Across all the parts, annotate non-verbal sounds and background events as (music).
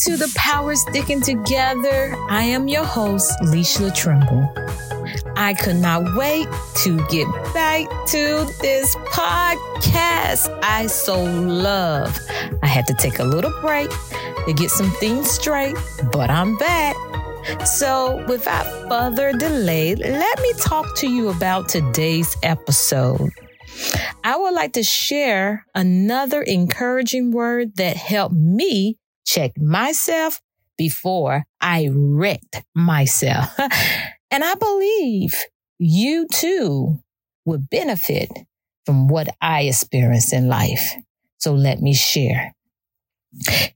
To the Power Sticking Together. I am your host, Leisha Trimble. I could not wait to get back to this podcast I so love. I had to take a little break to get some things straight, but I'm back. So, without further delay, let me talk to you about today's episode. I would like to share another encouraging word that helped me check myself before I wrecked myself. (laughs) and I believe you too would benefit from what I experienced in life. So let me share.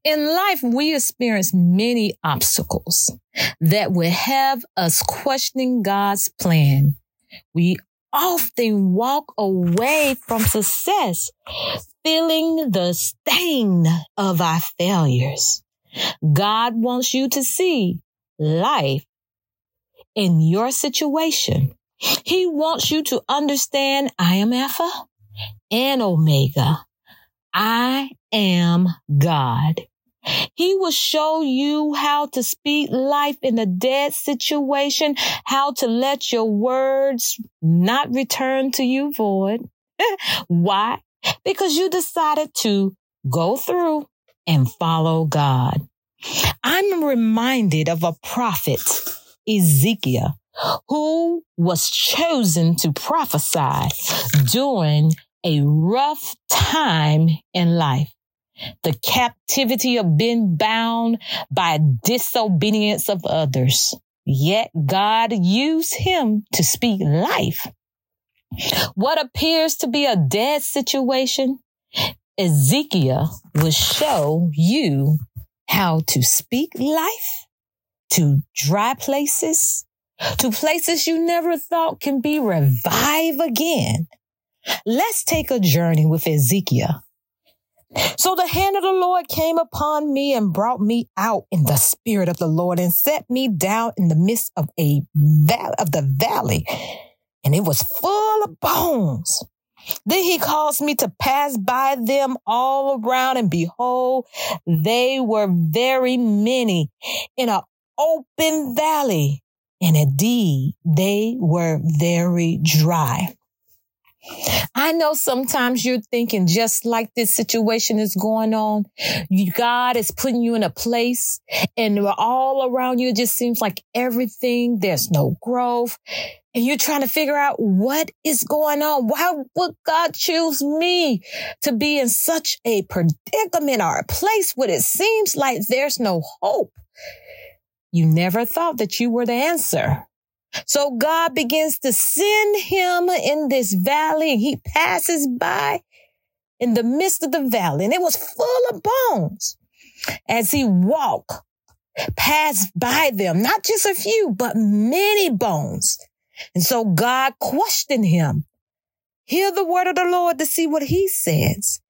In life, we experience many obstacles that will have us questioning God's plan. We often walk away from success feeling the stain of our failures. God wants you to see life in your situation. He wants you to understand I am Alpha and Omega. I am God. He will show you how to speak life in a dead situation, how to let your words not return to you void. (laughs) Why? Because you decided to go through and follow God. I'm reminded of a prophet, Ezekiel, who was chosen to prophesy during a rough time in life the captivity of being bound by disobedience of others. Yet God used him to speak life. What appears to be a dead situation, Ezekiel will show you how to speak life to dry places, to places you never thought can be revived again. Let's take a journey with Ezekiel so the hand of the Lord came upon me and brought me out in the spirit of the Lord and set me down in the midst of a val- of the valley, and it was full of bones. Then he caused me to pass by them all around, and behold, they were very many in an open valley, and indeed they were very dry. I know sometimes you're thinking just like this situation is going on. God is putting you in a place and all around you, it just seems like everything, there's no growth. And you're trying to figure out what is going on. Why would God choose me to be in such a predicament or a place where it seems like there's no hope? You never thought that you were the answer. So God begins to send him in this valley and he passes by in the midst of the valley and it was full of bones as he walked passed by them, not just a few, but many bones. And so God questioned him. Hear the word of the Lord to see what he says.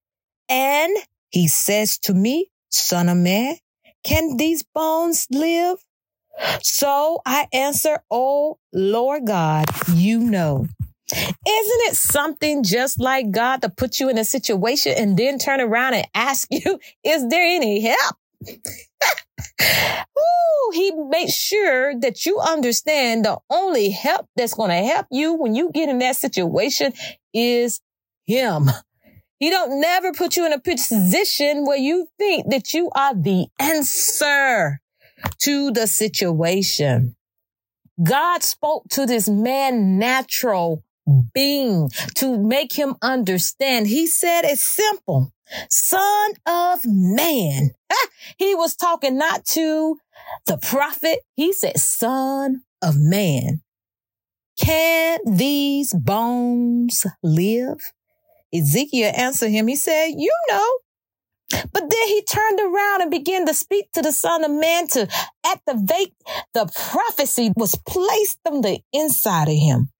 And he says to me, son of man, can these bones live? So I answer, Oh Lord God, you know. Isn't it something just like God to put you in a situation and then turn around and ask (laughs) you, is there any help? (laughs) Ooh, he makes sure that you understand the only help that's going to help you when you get in that situation is him. He don't never put you in a position where you think that you are the answer to the situation. God spoke to this man natural being to make him understand. He said it's simple. Son of man. (laughs) He was talking not to the prophet. He said, son of man. Can these bones live? Ezekiel answered him. He said, you know, but then he turned around and began to speak to the son of man to activate the prophecy was placed on the inside of him.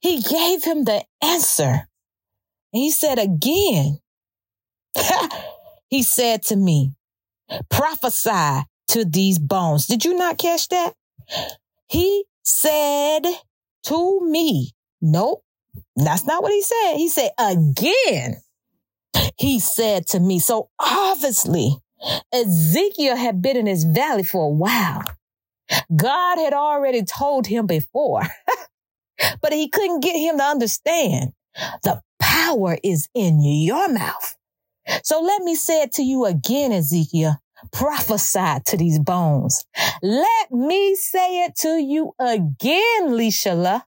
He gave him the answer. He said again, (laughs) he said to me, prophesy to these bones. Did you not catch that? He said to me. Nope. That's not what he said. He said, again, he said to me. So obviously, Ezekiel had been in his valley for a while. God had already told him before, (laughs) but he couldn't get him to understand the power is in your mouth. So let me say it to you again, Ezekiel. Prophesy to these bones. Let me say it to you again, Lishala.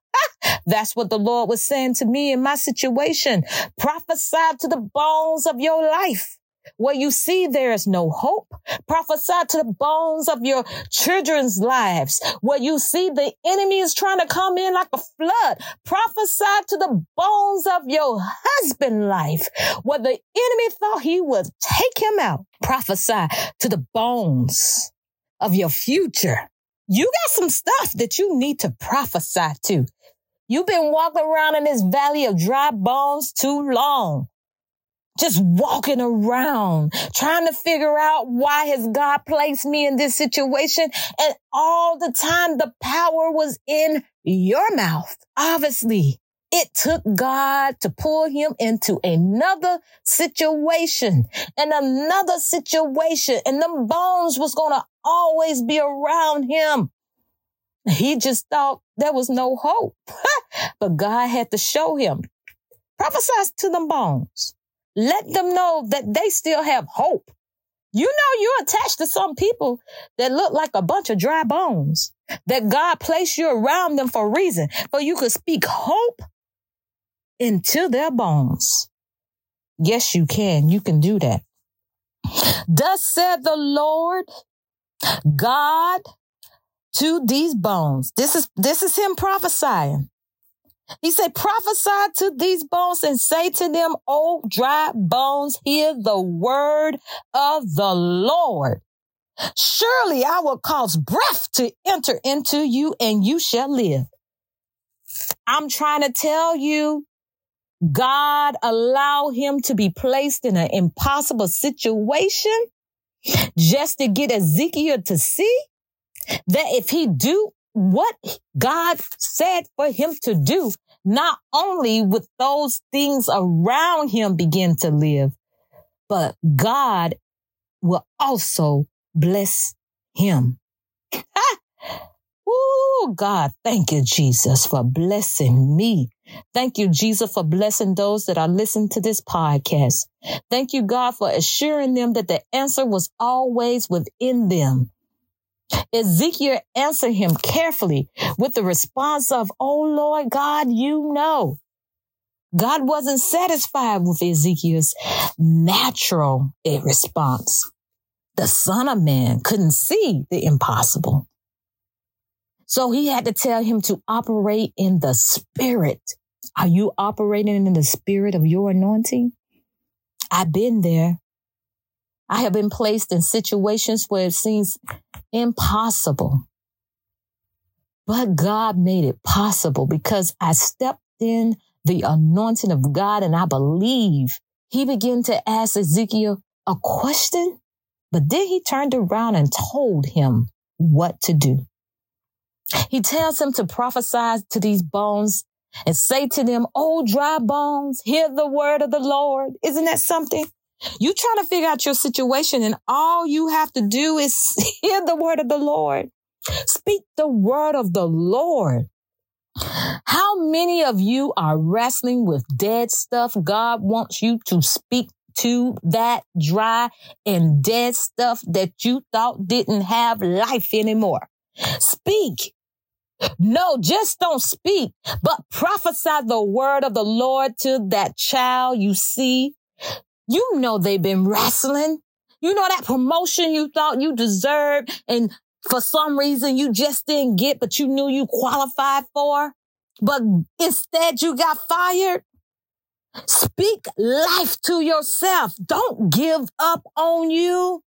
That's what the Lord was saying to me in my situation. Prophesy to the bones of your life. Where you see there is no hope, prophesy to the bones of your children's lives. Where you see the enemy is trying to come in like a flood, prophesy to the bones of your husband life. Where the enemy thought he would take him out, prophesy to the bones of your future. You got some stuff that you need to prophesy to. You've been walking around in this valley of dry bones too long just walking around trying to figure out why has God placed me in this situation. And all the time the power was in your mouth. Obviously, it took God to pull him into another situation and another situation. And them bones was going to always be around him. He just thought there was no hope, (laughs) but God had to show him. Prophesy to them bones. Let them know that they still have hope. You know, you're attached to some people that look like a bunch of dry bones, that God placed you around them for a reason, for you could speak hope into their bones. Yes, you can. You can do that. Thus said the Lord God to these bones. This is, this is him prophesying. He said, prophesy to these bones and say to them, O dry bones, hear the word of the Lord. Surely I will cause breath to enter into you and you shall live. I'm trying to tell you, God allow him to be placed in an impossible situation just to get Ezekiel to see that if he do what God said for him to do, not only with those things around him begin to live, but God will also bless him. (laughs) Oh, God, thank you, Jesus, for blessing me. Thank you, Jesus, for blessing those that are listening to this podcast. Thank you, God, for assuring them that the answer was always within them. Ezekiel answered him carefully with the response of, Oh Lord God, you know. God wasn't satisfied with Ezekiel's natural response. The son of man couldn't see the impossible. So he had to tell him to operate in the spirit. Are you operating in the spirit of your anointing? I've been there. I have been placed in situations where it seems impossible. But God made it possible because I stepped in the anointing of God and I believe he began to ask Ezekiel a question, but then he turned around and told him what to do. He tells him to prophesy to these bones and say to them, Oh, dry bones, hear the word of the Lord. Isn't that something? You trying to figure out your situation and all you have to do is (laughs) hear the word of the Lord. Speak the word of the Lord. How many of you are wrestling with dead stuff? God wants you to speak to that dry and dead stuff that you thought didn't have life anymore. Speak. No, just don't speak, but prophesy the word of the Lord to that child you see you know they've been wrestling. You know that promotion you thought you deserved and for some reason you just didn't get, but you knew you qualified for, but instead you got fired. Speak life to yourself. Don't give up on you.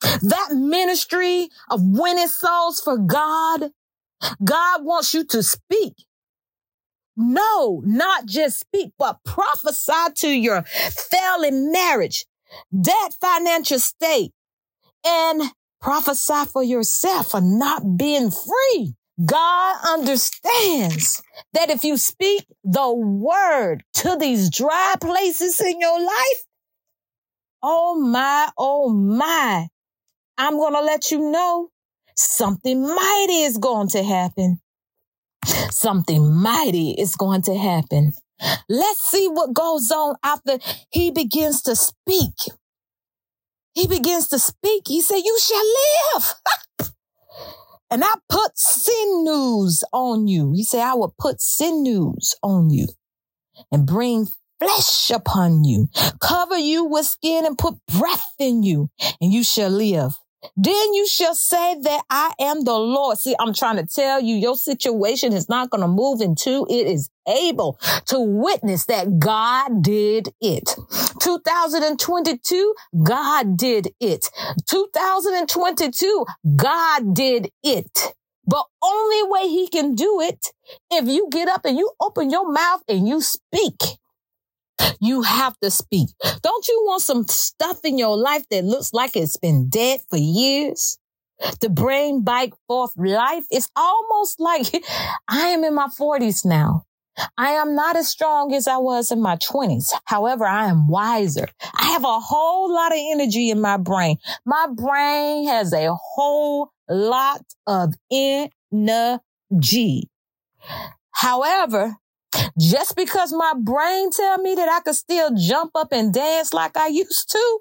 That ministry of winning souls for God, God wants you to speak. No, not just speak, but prophesy to your failing marriage, that financial state, and prophesy for yourself for not being free. God understands that if you speak the word to these dry places in your life, oh my, oh my, I'm going to let you know something mighty is going to happen. Something mighty is going to happen. Let's see what goes on after he begins to speak. He begins to speak. He said, You shall live. (laughs) and I put sinews on you. He said, I will put sinews on you and bring flesh upon you, cover you with skin and put breath in you, and you shall live. Then you shall say that I am the Lord. See, I'm trying to tell you, your situation is not going to move until it is able to witness that God did it. 2022, God did it. 2022, God did it. But only way he can do it if you get up and you open your mouth and you speak. You have to speak. Don't you want some stuff in your life that looks like it's been dead for years? The brain back forth life. It's almost like (laughs) I am in my 40s now. I am not as strong as I was in my 20s. However, I am wiser. I have a whole lot of energy in my brain. My brain has a whole lot of energy. However, just because my brain tell me that I could still jump up and dance like I used to,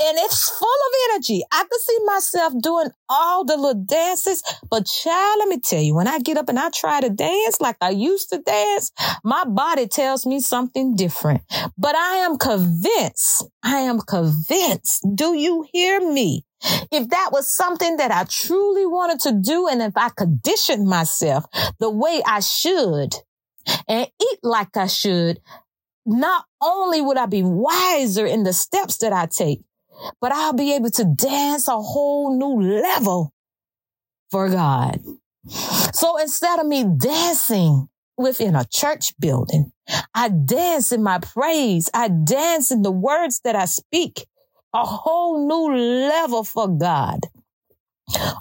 and it's full of energy. I could see myself doing all the little dances, but child, let me tell you, when I get up and I try to dance like I used to dance, my body tells me something different. But I am convinced, I am convinced. Do you hear me? If that was something that I truly wanted to do, and if I conditioned myself the way I should, and eat like I should, not only would I be wiser in the steps that I take, but I'll be able to dance a whole new level for God. So instead of me dancing within a church building, I dance in my praise. I dance in the words that I speak. A whole new level for God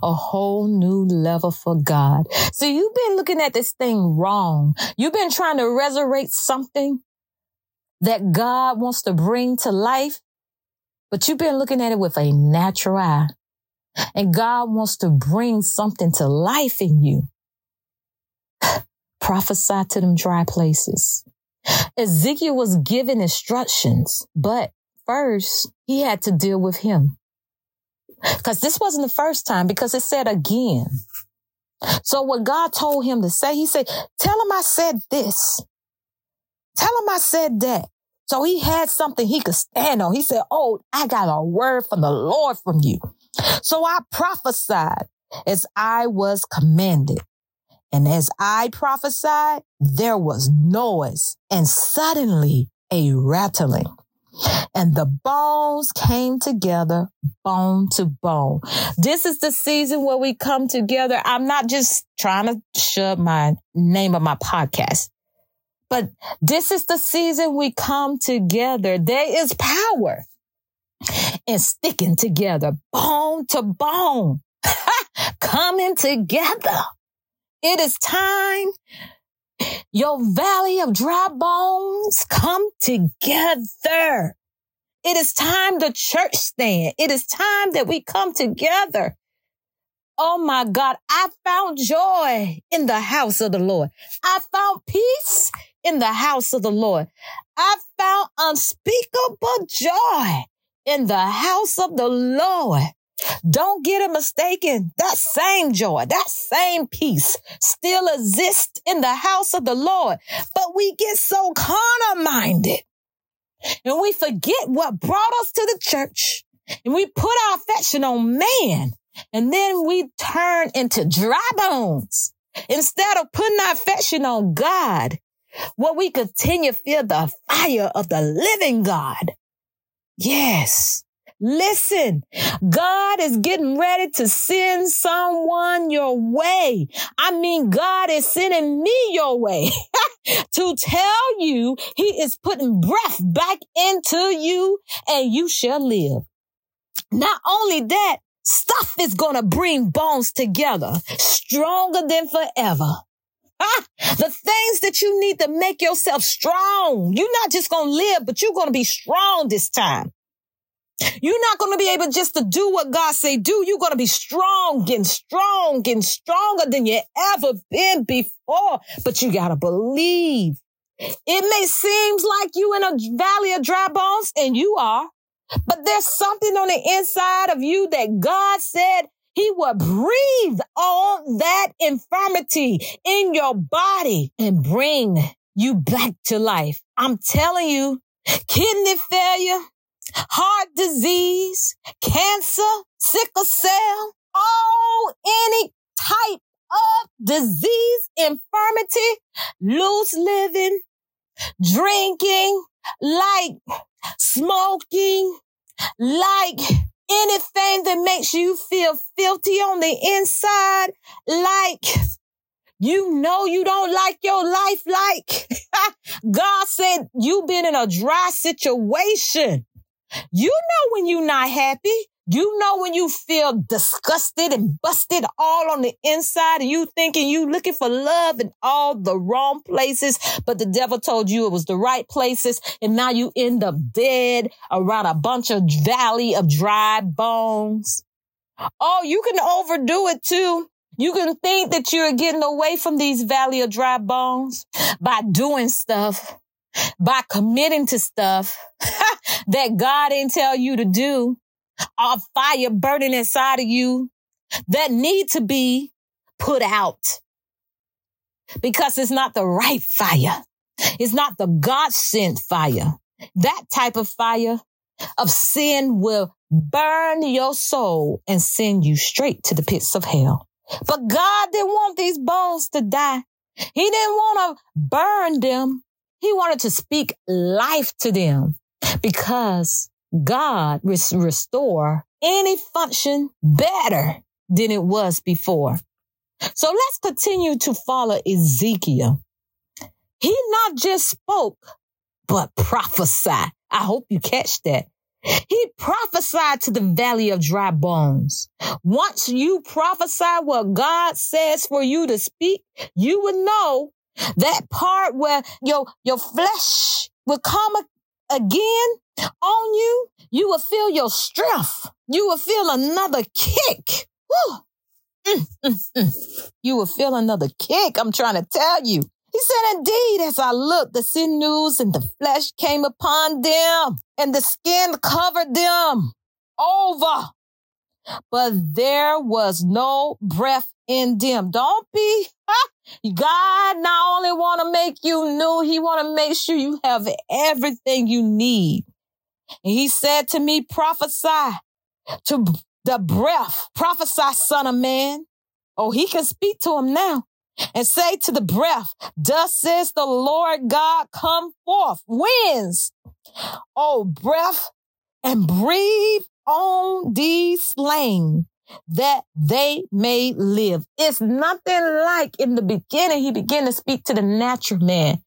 a whole new level for God. So you've been looking at this thing wrong. You've been trying to resurrect something that God wants to bring to life, but you've been looking at it with a natural eye. And God wants to bring something to life in you. (sighs) Prophesy to them dry places. Ezekiel was given instructions, but first he had to deal with him. Because this wasn't the first time, because it said again. So what God told him to say, he said, tell him I said this. Tell him I said that. So he had something he could stand on. He said, Oh, I got a word from the Lord from you. So I prophesied as I was commanded. And as I prophesied, there was noise and suddenly a rattling and the bones came together bone to bone. This is the season where we come together. I'm not just trying to shove my name of my podcast, but this is the season we come together. There is power in sticking together, bone to bone, (laughs) coming together. It is time your valley of dry bones come together. It is time the church stand. It is time that we come together. Oh my God, I found joy in the house of the Lord. I found peace in the house of the Lord. I found unspeakable joy in the house of the Lord. Don't get it mistaken. That same joy, that same peace still exists in the house of the Lord. But we get so carnal minded and we forget what brought us to the church and we put our affection on man and then we turn into dry bones instead of putting our affection on God. Where we continue to feel the fire of the living God. Yes. Listen, God is getting ready to send someone your way. I mean, God is sending me your way (laughs) to tell you he is putting breath back into you and you shall live. Not only that, stuff is going to bring bones together stronger than forever. Ah, the things that you need to make yourself strong. You're not just going to live, but you're going to be strong this time. You're not going to be able just to do what God say do. You're going to be strong and strong and stronger than you ever been before. But you got to believe. It may seem like you in a valley of dry bones and you are, but there's something on the inside of you that God said he will breathe all that infirmity in your body and bring you back to life. I'm telling you, kidney failure, heart disease, cancer, sickle cell, all any type of disease, infirmity, loose living, drinking, like smoking, like anything that makes you feel filthy on the inside, like you know you don't like your life like (laughs) God said you've been in a dry situation. You know when you're not happy. You know when you feel disgusted and busted all on the inside and you thinking you looking for love in all the wrong places, but the devil told you it was the right places and now you end up dead around a bunch of valley of dry bones. Oh, you can overdo it too. You can think that you're getting away from these valley of dry bones by doing stuff, by committing to stuff (laughs) that God didn't tell you to do a fire burning inside of you that need to be put out because it's not the right fire. It's not the God sent fire. That type of fire of sin will burn your soul and send you straight to the pits of hell. But God didn't want these bones to die. He didn't want to burn them. He wanted to speak life to them because God res- restore any function better than it was before. So let's continue to follow Ezekiel. He not just spoke, but prophesied. I hope you catch that. He prophesied to the valley of dry bones. Once you prophesy what God says for you to speak, you will know that part where your, your flesh will come again on you, you will feel your strength. You will feel another kick. Mm, mm, mm. You will feel another kick. I'm trying to tell you. He said, Indeed, as I looked, the sinews and the flesh came upon them, and the skin covered them over. But there was no breath in them. Don't be. (laughs) God not only want to make you new, he want to make sure you have everything you need. And he said to me, prophesy to the breath, prophesy, son of man. Oh, he can speak to him now. And say to the breath, thus says the Lord God, come forth, winds, oh breath, and breathe on these slain that they may live. It's nothing like in the beginning, he began to speak to the natural man.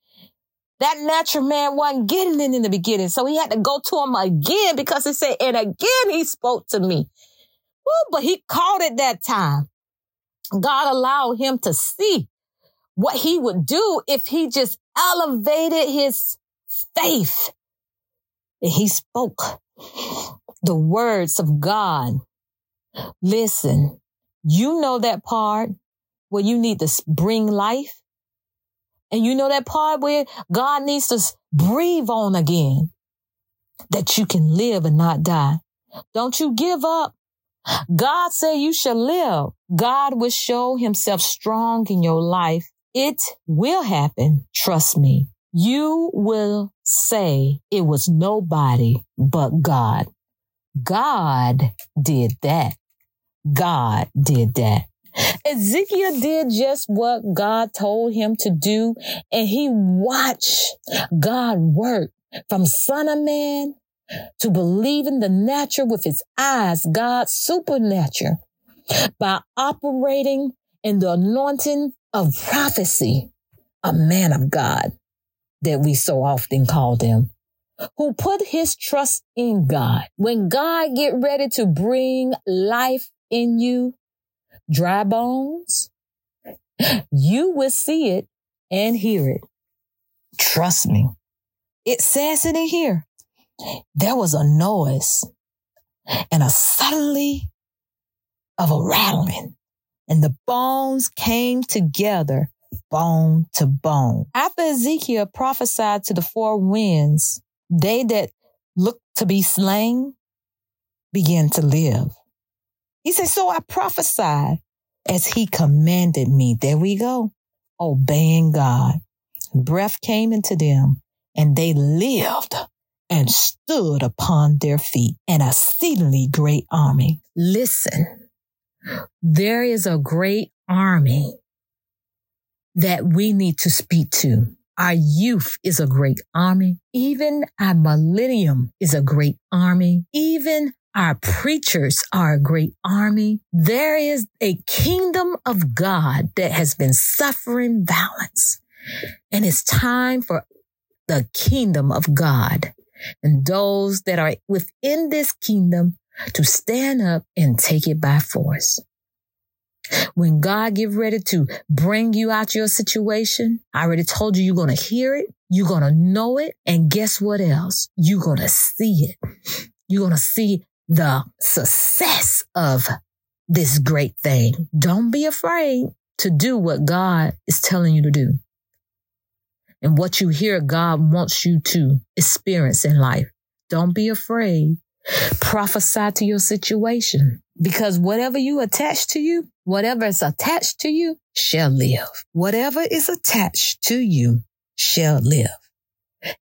That natural man wasn't getting it in the beginning. So he had to go to him again because he said, and again he spoke to me. Ooh, but he caught it that time. God allowed him to see what he would do if he just elevated his faith. And he spoke the words of God. Listen, you know that part where you need to bring life. And you know that part where God needs to breathe on again that you can live and not die. Don't you give up. God said you shall live. God will show himself strong in your life. It will happen. Trust me. You will say it was nobody but God. God did that. God did that. Ezekiel did just what God told him to do, and he watched God work from son of man to believing the natural with his eyes, God's supernatural, by operating in the anointing of prophecy, a man of God that we so often call them, who put his trust in God. When God get ready to bring life in you, dry bones, you will see it and hear it. Trust me. It says it in here. There was a noise and a suddenly of a rattling, and the bones came together, bone to bone. After Ezekiel prophesied to the four winds, they that looked to be slain began to live. He said, So I prophesied as he commanded me. There we go, obeying God. Breath came into them, and they lived and stood upon their feet, an exceedingly great army. Listen, there is a great army that we need to speak to. Our youth is a great army. Even our millennium is a great army. Even our preachers are a great army. There is a kingdom of God that has been suffering violence. And it's time for the kingdom of God and those that are within this kingdom to stand up and take it by force. When God get ready to bring you out your situation, I already told you you're going to hear it. You're going to know it. And guess what else? You're going to see it. You're going to see the success of this great thing. Don't be afraid to do what God is telling you to do and what you hear God wants you to experience in life. Don't be afraid. Prophesy to your situation because whatever you attach to you, whatever is attached to you shall live. Whatever is attached to you shall live.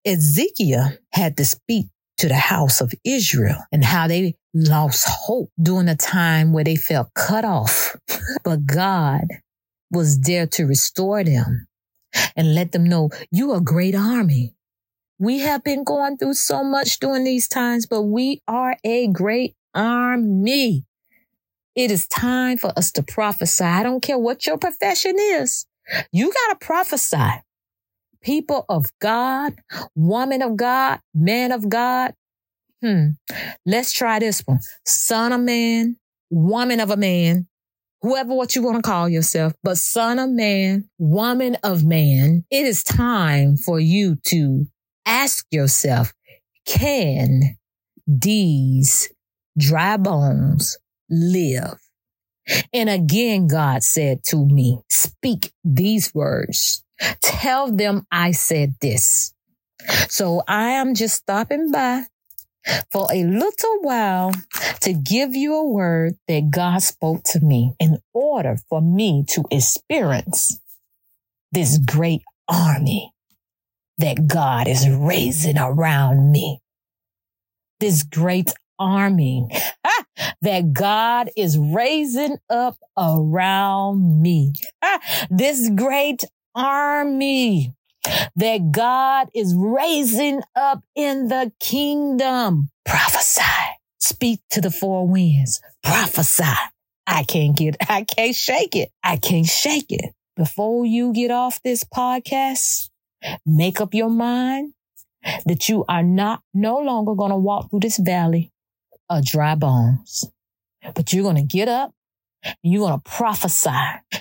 Ezekiel had to speak to the house of Israel and how they lost hope during a time where they felt cut off. (laughs) but God was there to restore them and let them know you are a great army. We have been going through so much during these times, but we are a great army. It is time for us to prophesy. I don't care what your profession is. You got to prophesy. People of God, woman of God, man of God. Hmm. Let's try this one. Son of man, woman of a man, whoever what you want to call yourself, but son of man, woman of man, it is time for you to ask yourself, can these dry bones live? And again, God said to me, speak these words. Tell them I said this. So I am just stopping by for a little while to give you a word that God spoke to me in order for me to experience this great army that God is raising around me. This great army (laughs) that God is raising up around me. (laughs) This great army that God is raising up in the kingdom. Prophesy. Speak to the four winds. Prophesy. I can't get, I can't shake it. I can't shake it. Before you get off this podcast, make up your mind that you are not no longer going to walk through this valley of dry bones, but you're going to get up you're going to prophesy.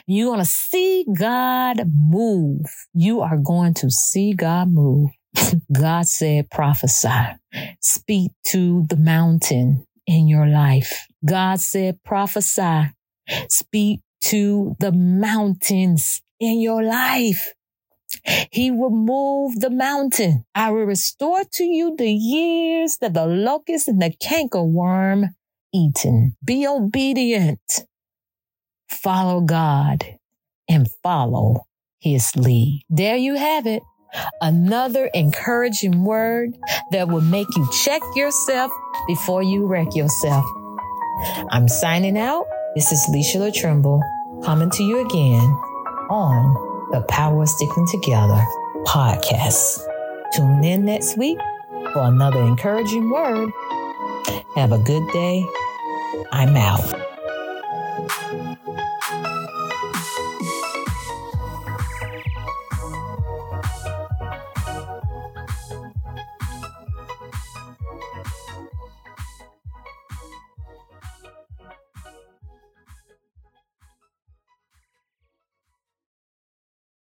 You're going to see God move. You are going to see God move. (laughs) God said, prophesy. Speak to the mountain in your life. God said, prophesy. Speak to the mountains in your life. He will move the mountain. I will restore to you the years that the locust and the cankerworm eaten. Be obedient follow God and follow his lead. There you have it. Another encouraging word that will make you check yourself before you wreck yourself. I'm signing out. This is Leisha Trimble coming to you again on the Power of Sticking Together podcast. Tune in next week for another encouraging word. Have a good day. I'm out.